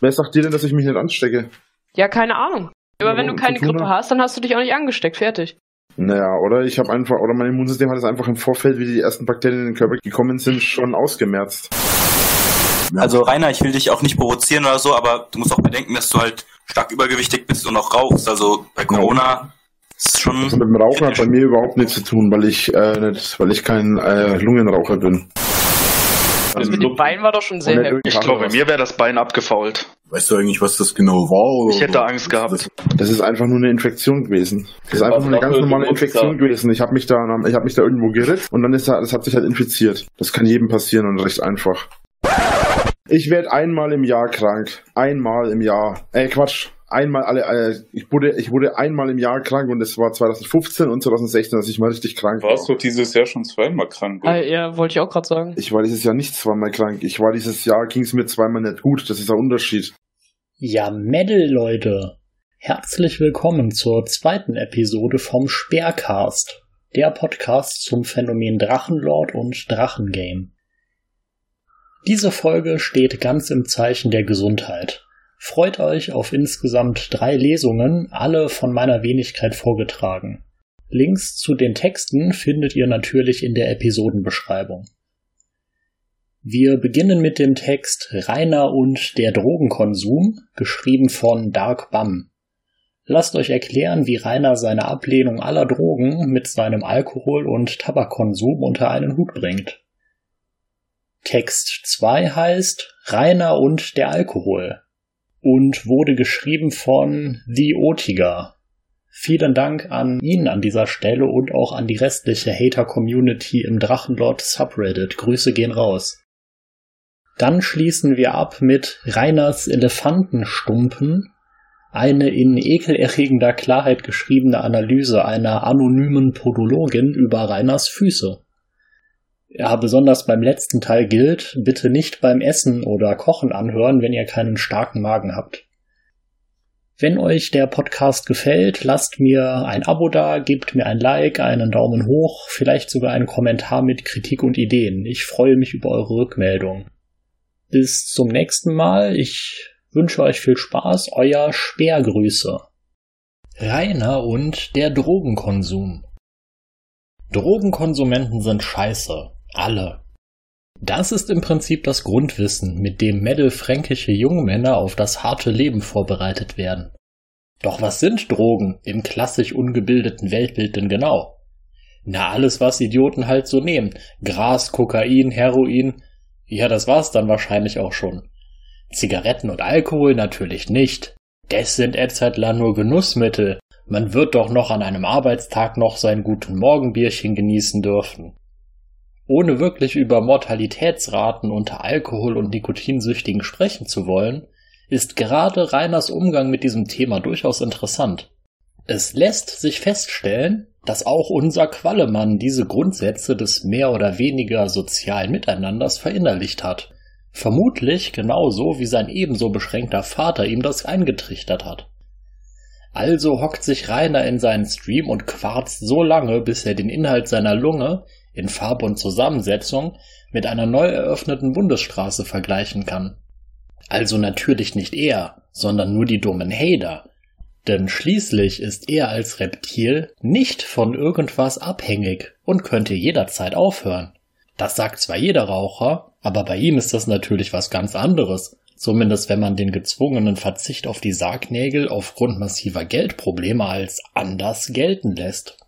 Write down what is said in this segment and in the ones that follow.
Wer sagt dir denn, dass ich mich nicht anstecke? Ja, keine Ahnung. Aber wenn du keine Grippe hast, dann hast du dich auch nicht angesteckt. Fertig. Naja, oder ich habe einfach, oder mein Immunsystem hat es einfach im Vorfeld, wie die ersten Bakterien in den Körper gekommen sind, schon ausgemerzt. Also Rainer, ich will dich auch nicht provozieren oder so, aber du musst auch bedenken, dass du halt stark übergewichtig bist und auch rauchst. Also bei Corona ist schon. Also mit dem Rauchen hat bei mir überhaupt nichts zu tun, weil ich äh, nicht, weil ich kein äh, Lungenraucher bin. Das mit dem Bein war doch schon sehr heftig. Ich glaube, mir wäre das Bein abgefault. Weißt du eigentlich, was das genau war? Oder Ich hätte Angst gehabt. Das ist einfach nur eine Infektion gewesen. Das ist einfach nur eine ganz normale Infektion gewesen. Ich habe mich da, ich habe mich da irgendwo geritzt und dann ist da, das hat sich halt infiziert. Das kann jedem passieren und recht einfach. Ich werde einmal im Jahr krank. Einmal im Jahr. Ey, Quatsch. Einmal alle, äh, ich wurde, ich wurde einmal im Jahr krank und das war 2015 und 2016, dass ich mal richtig krank war. Warst du dieses Jahr schon zweimal krank? Ah, ja, wollte ich auch gerade sagen. Ich war dieses Jahr nicht zweimal krank. Ich war dieses Jahr, ging es mir zweimal nicht gut. Das ist ein Unterschied. Ja, Medal, Leute. Herzlich willkommen zur zweiten Episode vom Speercast, der Podcast zum Phänomen Drachenlord und Drachengame. Diese Folge steht ganz im Zeichen der Gesundheit. Freut euch auf insgesamt drei Lesungen, alle von meiner Wenigkeit vorgetragen. Links zu den Texten findet ihr natürlich in der Episodenbeschreibung. Wir beginnen mit dem Text Rainer und der Drogenkonsum, geschrieben von Dark Bum. Lasst euch erklären, wie Rainer seine Ablehnung aller Drogen mit seinem Alkohol- und Tabakkonsum unter einen Hut bringt. Text 2 heißt Rainer und der Alkohol und wurde geschrieben von The Otiger. Vielen Dank an ihn an dieser Stelle und auch an die restliche Hater-Community im Drachenlord Subreddit. Grüße gehen raus. Dann schließen wir ab mit Reiners Elefantenstumpen, eine in ekelerregender Klarheit geschriebene Analyse einer anonymen Podologin über Reiners Füße. Ja, besonders beim letzten Teil gilt, bitte nicht beim Essen oder Kochen anhören, wenn ihr keinen starken Magen habt. Wenn euch der Podcast gefällt, lasst mir ein Abo da, gebt mir ein Like, einen Daumen hoch, vielleicht sogar einen Kommentar mit Kritik und Ideen. Ich freue mich über eure Rückmeldung. Bis zum nächsten Mal. Ich wünsche euch viel Spaß. Euer Speergrüße. Rainer und der Drogenkonsum. Drogenkonsumenten sind scheiße. Alle. Das ist im Prinzip das Grundwissen, mit dem mittelfränkische Jungmänner auf das harte Leben vorbereitet werden. Doch was sind Drogen im klassisch ungebildeten Weltbild denn genau? Na, alles, was Idioten halt so nehmen. Gras, Kokain, Heroin. Ja, das war's dann wahrscheinlich auch schon. Zigaretten und Alkohol natürlich nicht. Das sind Edzardler nur Genussmittel. Man wird doch noch an einem Arbeitstag noch sein guten Morgenbierchen genießen dürfen. Ohne wirklich über Mortalitätsraten unter Alkohol- und Nikotinsüchtigen sprechen zu wollen, ist gerade Reiners Umgang mit diesem Thema durchaus interessant. Es lässt sich feststellen, dass auch unser Quallemann diese Grundsätze des mehr oder weniger sozialen Miteinanders verinnerlicht hat. Vermutlich genauso wie sein ebenso beschränkter Vater ihm das eingetrichtert hat. Also hockt sich Rainer in seinen Stream und quarzt so lange, bis er den Inhalt seiner Lunge in Farbe und Zusammensetzung mit einer neu eröffneten Bundesstraße vergleichen kann. Also natürlich nicht er, sondern nur die dummen Hader. Denn schließlich ist er als Reptil nicht von irgendwas abhängig und könnte jederzeit aufhören. Das sagt zwar jeder Raucher, aber bei ihm ist das natürlich was ganz anderes, zumindest wenn man den gezwungenen Verzicht auf die Sargnägel aufgrund massiver Geldprobleme als anders gelten lässt.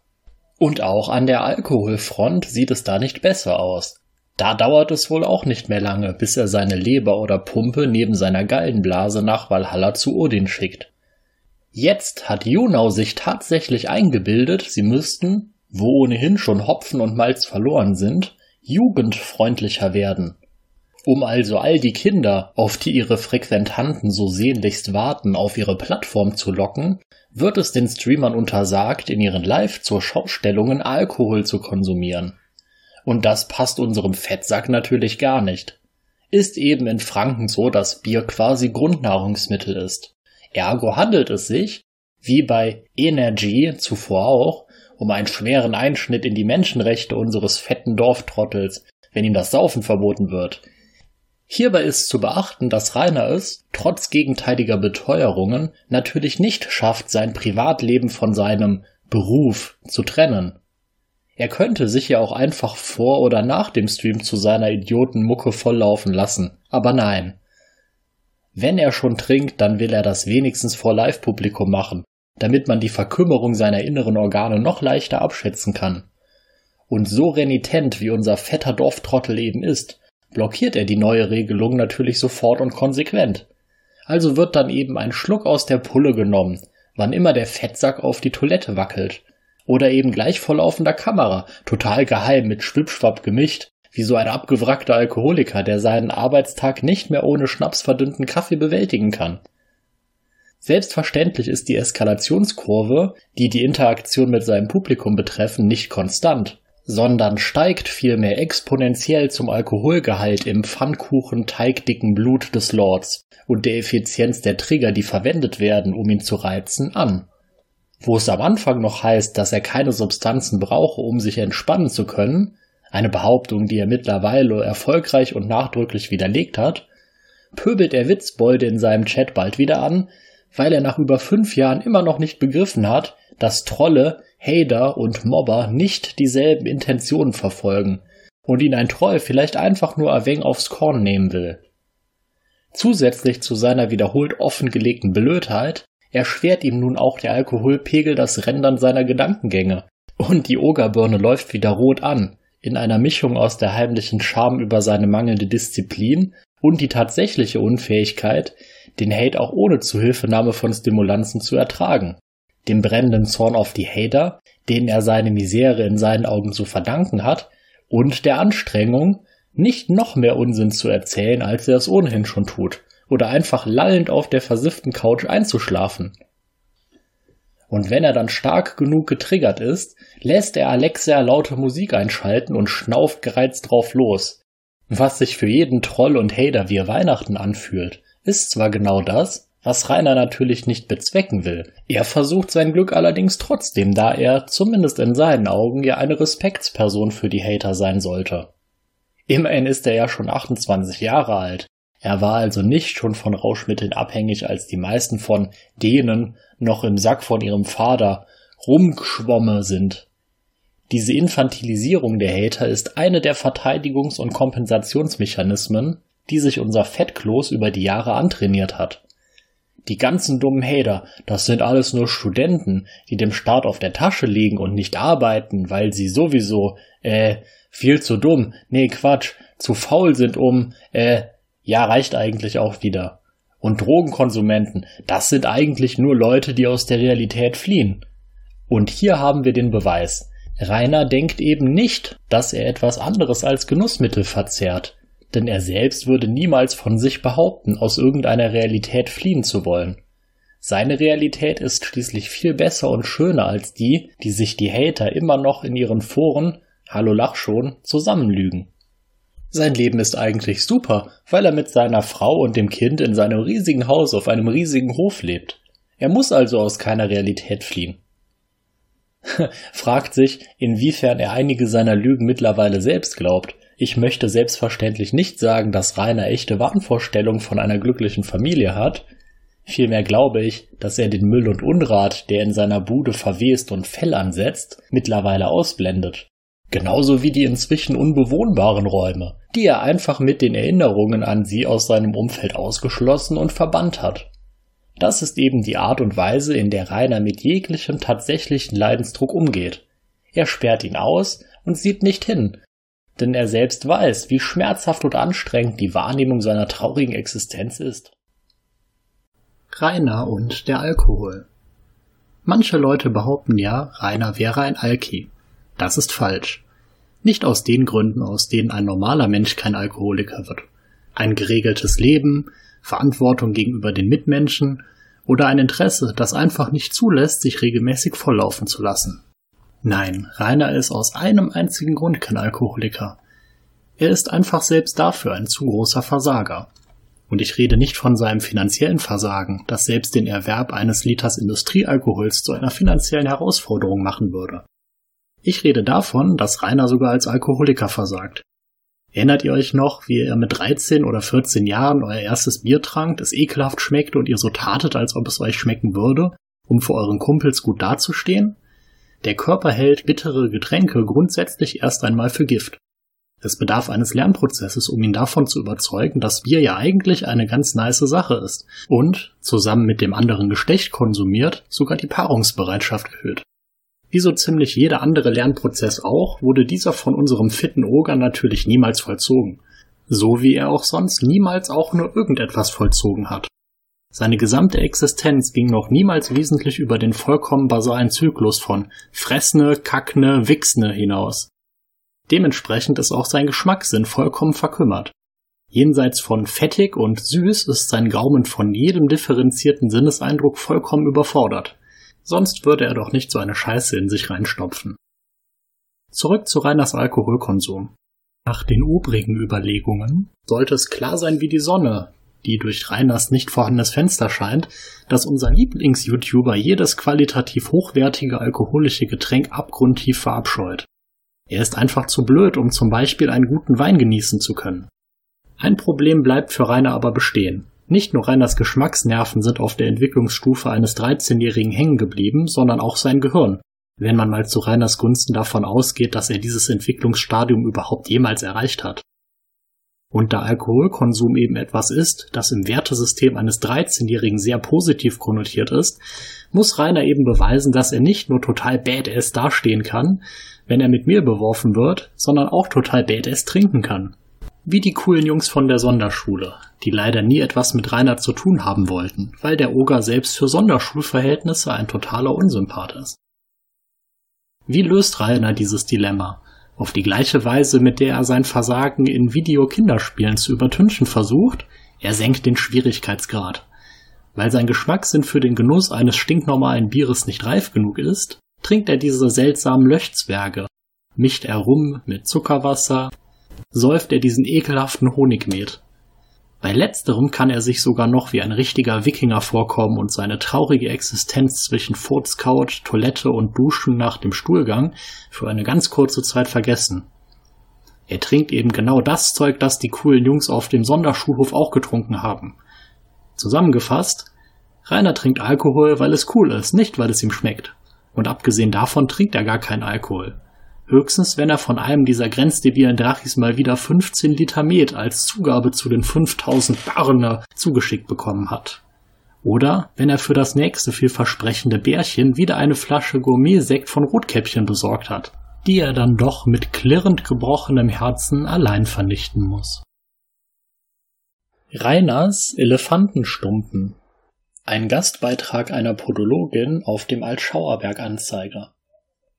Und auch an der Alkoholfront sieht es da nicht besser aus. Da dauert es wohl auch nicht mehr lange, bis er seine Leber oder Pumpe neben seiner Gallenblase nach Valhalla zu Odin schickt. Jetzt hat Junau sich tatsächlich eingebildet, sie müssten, wo ohnehin schon Hopfen und Malz verloren sind, jugendfreundlicher werden. Um also all die Kinder, auf die ihre Frequentanten so sehnlichst warten, auf ihre Plattform zu locken, wird es den Streamern untersagt, in ihren Live-zur-Schaustellungen Alkohol zu konsumieren. Und das passt unserem Fettsack natürlich gar nicht. Ist eben in Franken so, dass Bier quasi Grundnahrungsmittel ist. Ergo handelt es sich, wie bei Energy zuvor auch, um einen schweren Einschnitt in die Menschenrechte unseres fetten Dorftrottels, wenn ihm das Saufen verboten wird. Hierbei ist zu beachten, dass Rainer es, trotz gegenteiliger Beteuerungen, natürlich nicht schafft, sein Privatleben von seinem Beruf zu trennen. Er könnte sich ja auch einfach vor oder nach dem Stream zu seiner Idiotenmucke volllaufen lassen, aber nein. Wenn er schon trinkt, dann will er das wenigstens vor Live-Publikum machen, damit man die Verkümmerung seiner inneren Organe noch leichter abschätzen kann. Und so renitent wie unser fetter Dorftrottel eben ist, blockiert er die neue Regelung natürlich sofort und konsequent. Also wird dann eben ein Schluck aus der Pulle genommen, wann immer der Fettsack auf die Toilette wackelt. Oder eben gleich vor laufender Kamera, total geheim mit Schwippschwapp gemischt, wie so ein abgewrackter Alkoholiker, der seinen Arbeitstag nicht mehr ohne schnapsverdünnten Kaffee bewältigen kann. Selbstverständlich ist die Eskalationskurve, die die Interaktion mit seinem Publikum betreffen, nicht konstant sondern steigt vielmehr exponentiell zum Alkoholgehalt im Pfannkuchen-teigdicken Blut des Lords und der Effizienz der Trigger, die verwendet werden, um ihn zu reizen, an. Wo es am Anfang noch heißt, dass er keine Substanzen brauche, um sich entspannen zu können, eine Behauptung, die er mittlerweile erfolgreich und nachdrücklich widerlegt hat, pöbelt er Witzbolde in seinem Chat bald wieder an, weil er nach über fünf Jahren immer noch nicht begriffen hat, dass Trolle Hader und Mobber nicht dieselben Intentionen verfolgen und ihn ein Troll vielleicht einfach nur ein aufs Korn nehmen will. Zusätzlich zu seiner wiederholt offengelegten Blödheit erschwert ihm nun auch der Alkoholpegel das Rendern seiner Gedankengänge und die Ogerbirne läuft wieder rot an, in einer Mischung aus der heimlichen Scham über seine mangelnde Disziplin und die tatsächliche Unfähigkeit, den Hate auch ohne Zuhilfenahme von Stimulanzen zu ertragen dem brennenden Zorn auf die Hater, denen er seine Misere in seinen Augen zu verdanken hat, und der Anstrengung, nicht noch mehr Unsinn zu erzählen, als er es ohnehin schon tut, oder einfach lallend auf der versifften Couch einzuschlafen. Und wenn er dann stark genug getriggert ist, lässt er Alexa laute Musik einschalten und schnauft gereizt drauf los. Was sich für jeden Troll und Hater wie Weihnachten anfühlt, ist zwar genau das, was Rainer natürlich nicht bezwecken will. Er versucht sein Glück allerdings trotzdem, da er, zumindest in seinen Augen, ja eine Respektsperson für die Hater sein sollte. Immerhin ist er ja schon 28 Jahre alt. Er war also nicht schon von Rauschmitteln abhängig, als die meisten von denen noch im Sack von ihrem Vater rumgeschwomme sind. Diese Infantilisierung der Hater ist eine der Verteidigungs- und Kompensationsmechanismen, die sich unser Fettkloß über die Jahre antrainiert hat. Die ganzen dummen Hater, das sind alles nur Studenten, die dem Staat auf der Tasche liegen und nicht arbeiten, weil sie sowieso, äh, viel zu dumm, nee Quatsch, zu faul sind um, äh, ja reicht eigentlich auch wieder. Und Drogenkonsumenten, das sind eigentlich nur Leute, die aus der Realität fliehen. Und hier haben wir den Beweis. Rainer denkt eben nicht, dass er etwas anderes als Genussmittel verzehrt denn er selbst würde niemals von sich behaupten, aus irgendeiner Realität fliehen zu wollen. Seine Realität ist schließlich viel besser und schöner als die, die sich die Hater immer noch in ihren Foren, hallo lach schon, zusammenlügen. Sein Leben ist eigentlich super, weil er mit seiner Frau und dem Kind in seinem riesigen Haus auf einem riesigen Hof lebt. Er muss also aus keiner Realität fliehen. Fragt sich, inwiefern er einige seiner Lügen mittlerweile selbst glaubt, ich möchte selbstverständlich nicht sagen, dass Rainer echte Wahnvorstellungen von einer glücklichen Familie hat. Vielmehr glaube ich, dass er den Müll und Unrat, der in seiner Bude verwest und Fell ansetzt, mittlerweile ausblendet. Genauso wie die inzwischen unbewohnbaren Räume, die er einfach mit den Erinnerungen an sie aus seinem Umfeld ausgeschlossen und verbannt hat. Das ist eben die Art und Weise, in der Rainer mit jeglichem tatsächlichen Leidensdruck umgeht. Er sperrt ihn aus und sieht nicht hin, denn er selbst weiß, wie schmerzhaft und anstrengend die Wahrnehmung seiner traurigen Existenz ist. Rainer und der Alkohol. Manche Leute behaupten ja, Rainer wäre ein Alki. Das ist falsch. Nicht aus den Gründen, aus denen ein normaler Mensch kein Alkoholiker wird. Ein geregeltes Leben, Verantwortung gegenüber den Mitmenschen oder ein Interesse, das einfach nicht zulässt, sich regelmäßig volllaufen zu lassen. Nein, Rainer ist aus einem einzigen Grund kein Alkoholiker. Er ist einfach selbst dafür ein zu großer Versager. Und ich rede nicht von seinem finanziellen Versagen, das selbst den Erwerb eines Liters Industriealkohols zu einer finanziellen Herausforderung machen würde. Ich rede davon, dass Rainer sogar als Alkoholiker versagt. Erinnert ihr euch noch, wie ihr mit 13 oder 14 Jahren euer erstes Bier trankt, es ekelhaft schmeckte und ihr so tatet, als ob es euch schmecken würde, um für euren Kumpels gut dazustehen? Der Körper hält bittere Getränke grundsätzlich erst einmal für Gift. Es bedarf eines Lernprozesses, um ihn davon zu überzeugen, dass Bier ja eigentlich eine ganz nice Sache ist und, zusammen mit dem anderen Geschlecht konsumiert, sogar die Paarungsbereitschaft erhöht. Wie so ziemlich jeder andere Lernprozess auch, wurde dieser von unserem fitten Oger natürlich niemals vollzogen. So wie er auch sonst niemals auch nur irgendetwas vollzogen hat. Seine gesamte Existenz ging noch niemals wesentlich über den vollkommen basalen Zyklus von Fressne, Kackne, Wichsne hinaus. Dementsprechend ist auch sein Geschmackssinn vollkommen verkümmert. Jenseits von fettig und süß ist sein Gaumen von jedem differenzierten Sinneseindruck vollkommen überfordert. Sonst würde er doch nicht so eine Scheiße in sich reinstopfen. Zurück zu Reiners Alkoholkonsum. Nach den obrigen Überlegungen sollte es klar sein wie die Sonne, die durch Reiners nicht vorhandenes Fenster scheint, dass unser Lieblings-YouTuber jedes qualitativ hochwertige alkoholische Getränk abgrundtief verabscheut. Er ist einfach zu blöd, um zum Beispiel einen guten Wein genießen zu können. Ein Problem bleibt für Rainer aber bestehen. Nicht nur Reiners Geschmacksnerven sind auf der Entwicklungsstufe eines 13-Jährigen hängen geblieben, sondern auch sein Gehirn, wenn man mal zu Reiners Gunsten davon ausgeht, dass er dieses Entwicklungsstadium überhaupt jemals erreicht hat. Und da Alkoholkonsum eben etwas ist, das im Wertesystem eines 13-Jährigen sehr positiv konnotiert ist, muss Rainer eben beweisen, dass er nicht nur total badass dastehen kann, wenn er mit Mehl beworfen wird, sondern auch total badass trinken kann. Wie die coolen Jungs von der Sonderschule, die leider nie etwas mit Rainer zu tun haben wollten, weil der Oger selbst für Sonderschulverhältnisse ein totaler Unsympath ist. Wie löst Rainer dieses Dilemma? Auf die gleiche Weise, mit der er sein Versagen in Videokinderspielen zu übertünchen versucht, er senkt den Schwierigkeitsgrad. Weil sein Geschmackssinn für den Genuss eines stinknormalen Bieres nicht reif genug ist, trinkt er diese seltsamen Löchzwerge, mischt er rum mit Zuckerwasser, säuft er diesen ekelhaften Honigmet. Bei letzterem kann er sich sogar noch wie ein richtiger Wikinger vorkommen und seine traurige Existenz zwischen Furzcouch, Toilette und Duschen nach dem Stuhlgang für eine ganz kurze Zeit vergessen. Er trinkt eben genau das Zeug, das die coolen Jungs auf dem Sonderschulhof auch getrunken haben. Zusammengefasst, Rainer trinkt Alkohol, weil es cool ist, nicht weil es ihm schmeckt. Und abgesehen davon trinkt er gar keinen Alkohol. Höchstens, wenn er von einem dieser grenzdebilen Drachis mal wieder 15 Liter Met als Zugabe zu den 5000 Barner zugeschickt bekommen hat. Oder wenn er für das nächste vielversprechende Bärchen wieder eine Flasche Gourmet-Sekt von Rotkäppchen besorgt hat, die er dann doch mit klirrend gebrochenem Herzen allein vernichten muss. Reiners Elefantenstumpen ein Gastbeitrag einer Podologin auf dem Altschauerberg-Anzeiger.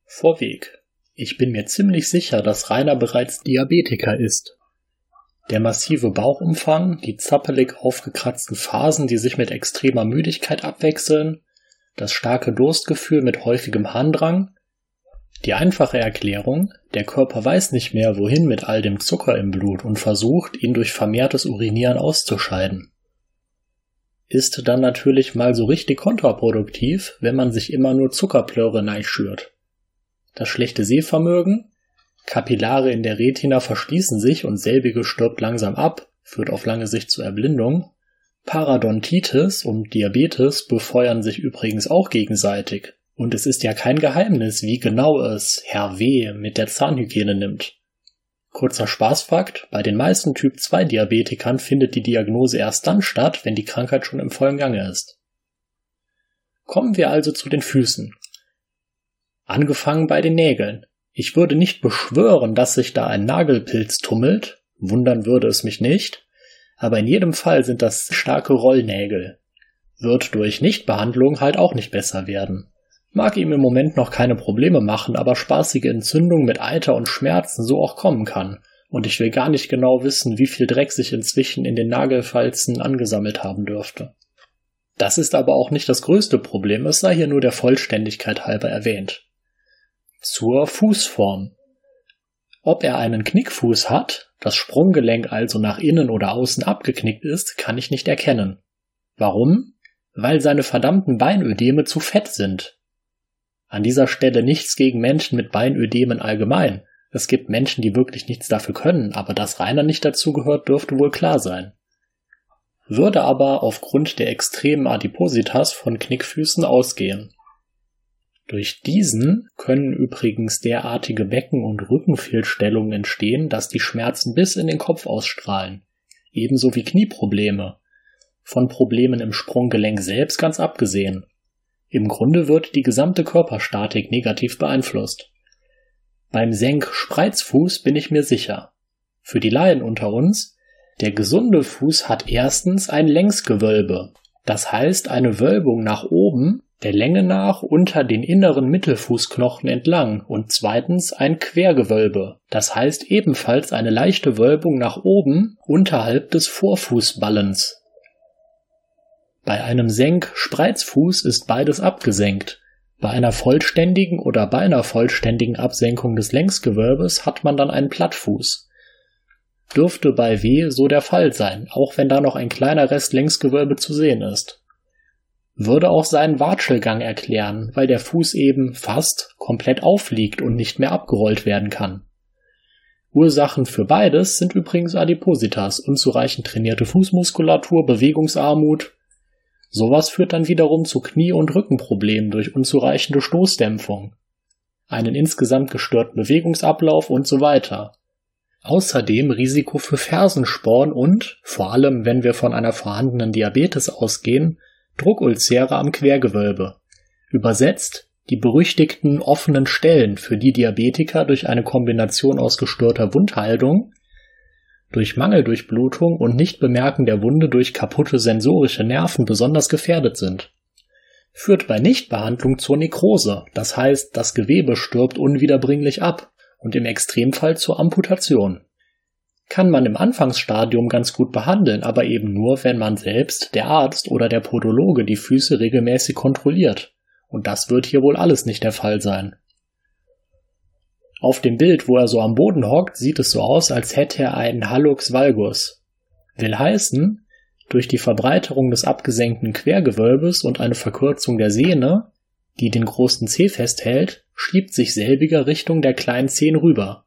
Vorweg. Ich bin mir ziemlich sicher, dass Rainer bereits Diabetiker ist. Der massive Bauchumfang, die zappelig aufgekratzten Phasen, die sich mit extremer Müdigkeit abwechseln, das starke Durstgefühl mit häufigem Harndrang, die einfache Erklärung, der Körper weiß nicht mehr, wohin mit all dem Zucker im Blut und versucht, ihn durch vermehrtes Urinieren auszuscheiden ist dann natürlich mal so richtig kontraproduktiv, wenn man sich immer nur Zuckerplörre neischürt. Das schlechte Sehvermögen, Kapillare in der Retina verschließen sich und selbige stirbt langsam ab, führt auf lange Sicht zur Erblindung. Parodontitis und Diabetes befeuern sich übrigens auch gegenseitig. Und es ist ja kein Geheimnis, wie genau es Herr W. mit der Zahnhygiene nimmt. Kurzer Spaßfakt, bei den meisten Typ 2 Diabetikern findet die Diagnose erst dann statt, wenn die Krankheit schon im vollen Gange ist. Kommen wir also zu den Füßen. Angefangen bei den Nägeln. Ich würde nicht beschwören, dass sich da ein Nagelpilz tummelt, wundern würde es mich nicht, aber in jedem Fall sind das starke Rollnägel. Wird durch Nichtbehandlung halt auch nicht besser werden. Mag ihm im Moment noch keine Probleme machen, aber spaßige Entzündung mit Eiter und Schmerzen so auch kommen kann. Und ich will gar nicht genau wissen, wie viel Dreck sich inzwischen in den Nagelfalzen angesammelt haben dürfte. Das ist aber auch nicht das größte Problem, es sei hier nur der Vollständigkeit halber erwähnt. Zur Fußform. Ob er einen Knickfuß hat, das Sprunggelenk also nach innen oder außen abgeknickt ist, kann ich nicht erkennen. Warum? Weil seine verdammten Beinödeme zu fett sind. An dieser Stelle nichts gegen Menschen mit Beinödemen allgemein, Es gibt Menschen, die wirklich nichts dafür können, aber dass Rainer nicht dazugehört, dürfte wohl klar sein. Würde aber aufgrund der extremen Adipositas von Knickfüßen ausgehen. Durch diesen können übrigens derartige Becken- und Rückenfehlstellungen entstehen, dass die Schmerzen bis in den Kopf ausstrahlen. Ebenso wie Knieprobleme. Von Problemen im Sprunggelenk selbst ganz abgesehen. Im Grunde wird die gesamte Körperstatik negativ beeinflusst. Beim Senk-Spreizfuß bin ich mir sicher. Für die Laien unter uns, der gesunde Fuß hat erstens ein Längsgewölbe, das heißt eine Wölbung nach oben, der Länge nach unter den inneren Mittelfußknochen entlang und zweitens ein Quergewölbe, das heißt ebenfalls eine leichte Wölbung nach oben unterhalb des Vorfußballens. Bei einem Senk-Spreizfuß ist beides abgesenkt, bei einer vollständigen oder beinahe vollständigen Absenkung des Längsgewölbes hat man dann einen Plattfuß. Dürfte bei W so der Fall sein, auch wenn da noch ein kleiner Rest Längsgewölbe zu sehen ist. Würde auch seinen Watschelgang erklären, weil der Fuß eben fast komplett aufliegt und nicht mehr abgerollt werden kann. Ursachen für beides sind übrigens Adipositas, unzureichend trainierte Fußmuskulatur, Bewegungsarmut, Sowas führt dann wiederum zu Knie- und Rückenproblemen durch unzureichende Stoßdämpfung, einen insgesamt gestörten Bewegungsablauf und so weiter. Außerdem Risiko für Fersensporn und, vor allem wenn wir von einer vorhandenen Diabetes ausgehen, Druckulzere am Quergewölbe. Übersetzt die berüchtigten offenen Stellen, für die Diabetiker durch eine Kombination aus gestörter Wundheilung durch Mangeldurchblutung und Nichtbemerken der Wunde durch kaputte sensorische Nerven besonders gefährdet sind. Führt bei Nichtbehandlung zur Nekrose, das heißt, das Gewebe stirbt unwiederbringlich ab und im Extremfall zur Amputation. Kann man im Anfangsstadium ganz gut behandeln, aber eben nur, wenn man selbst, der Arzt oder der Podologe die Füße regelmäßig kontrolliert. Und das wird hier wohl alles nicht der Fall sein. Auf dem Bild, wo er so am Boden hockt, sieht es so aus, als hätte er einen Hallux valgus. Will heißen, durch die Verbreiterung des abgesenkten Quergewölbes und eine Verkürzung der Sehne, die den großen Zeh festhält, schiebt sich selbiger Richtung der kleinen Zehen rüber.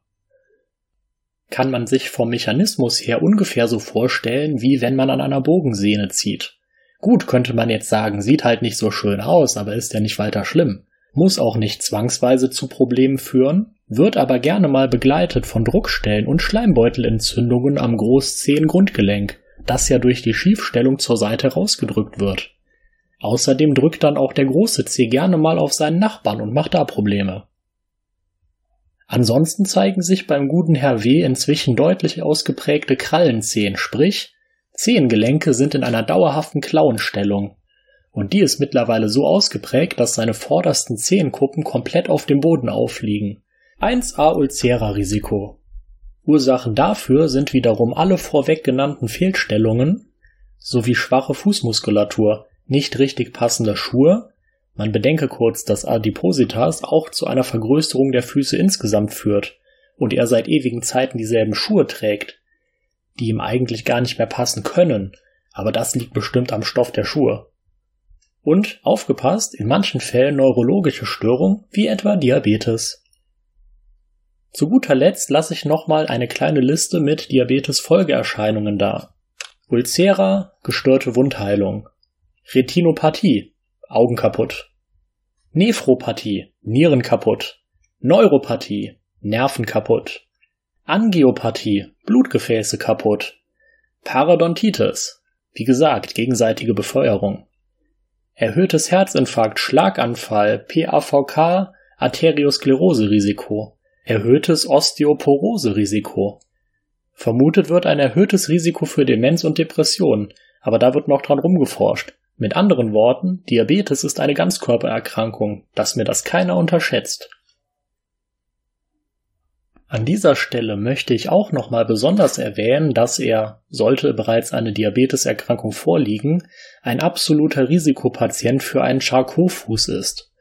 Kann man sich vom Mechanismus her ungefähr so vorstellen, wie wenn man an einer Bogensehne zieht. Gut, könnte man jetzt sagen, sieht halt nicht so schön aus, aber ist ja nicht weiter schlimm. Muss auch nicht zwangsweise zu Problemen führen, wird aber gerne mal begleitet von Druckstellen und Schleimbeutelentzündungen am Großzehengrundgelenk, das ja durch die Schiefstellung zur Seite rausgedrückt wird. Außerdem drückt dann auch der große Zeh gerne mal auf seinen Nachbarn und macht da Probleme. Ansonsten zeigen sich beim guten Herr W. inzwischen deutlich ausgeprägte Krallenzehen, sprich, Zehengelenke sind in einer dauerhaften Klauenstellung. Und die ist mittlerweile so ausgeprägt, dass seine vordersten Zehenkuppen komplett auf dem Boden aufliegen. 1a Ulcera-Risiko. Ursachen dafür sind wiederum alle vorweg genannten Fehlstellungen sowie schwache Fußmuskulatur, nicht richtig passende Schuhe, man bedenke kurz, dass Adipositas auch zu einer Vergrößerung der Füße insgesamt führt und er seit ewigen Zeiten dieselben Schuhe trägt, die ihm eigentlich gar nicht mehr passen können, aber das liegt bestimmt am Stoff der Schuhe. Und aufgepasst, in manchen Fällen neurologische Störungen wie etwa Diabetes. Zu guter Letzt lasse ich nochmal eine kleine Liste mit Diabetes-Folgeerscheinungen da. Ulcera, gestörte Wundheilung. Retinopathie, Augen kaputt. Nephropathie, Nieren kaputt. Neuropathie, Nerven kaputt. Angiopathie, Blutgefäße kaputt. Parodontitis, wie gesagt, gegenseitige Befeuerung. Erhöhtes Herzinfarkt, Schlaganfall, PAVK, Arteriosklerose-Risiko erhöhtes Osteoporose-Risiko. Vermutet wird ein erhöhtes Risiko für Demenz und Depression, aber da wird noch dran rumgeforscht. Mit anderen Worten, Diabetes ist eine Ganzkörpererkrankung, dass mir das keiner unterschätzt. An dieser Stelle möchte ich auch nochmal besonders erwähnen, dass er, sollte bereits eine Diabeteserkrankung vorliegen, ein absoluter Risikopatient für einen Charcot-Fuß ist.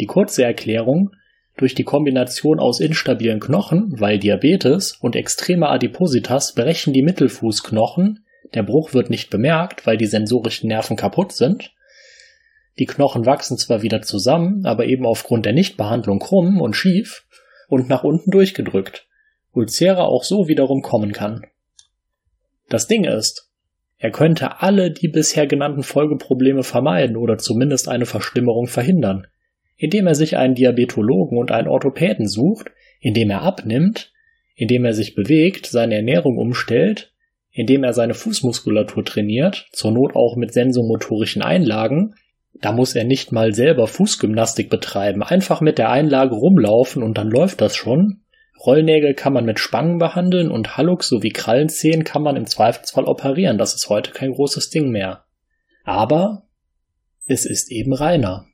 Die kurze Erklärung, durch die Kombination aus instabilen Knochen, weil Diabetes und extremer Adipositas brechen die Mittelfußknochen, der Bruch wird nicht bemerkt, weil die sensorischen Nerven kaputt sind. Die Knochen wachsen zwar wieder zusammen, aber eben aufgrund der Nichtbehandlung krumm und schief und nach unten durchgedrückt. Ulcera auch so wiederum kommen kann. Das Ding ist, er könnte alle die bisher genannten Folgeprobleme vermeiden oder zumindest eine Verschlimmerung verhindern, indem er sich einen Diabetologen und einen Orthopäden sucht, indem er abnimmt, indem er sich bewegt, seine Ernährung umstellt, indem er seine Fußmuskulatur trainiert, zur Not auch mit sensomotorischen Einlagen, da muss er nicht mal selber Fußgymnastik betreiben, einfach mit der Einlage rumlaufen und dann läuft das schon. Rollnägel kann man mit Spangen behandeln und Hallux sowie Krallenzehen kann man im Zweifelsfall operieren. Das ist heute kein großes Ding mehr. Aber es ist eben reiner.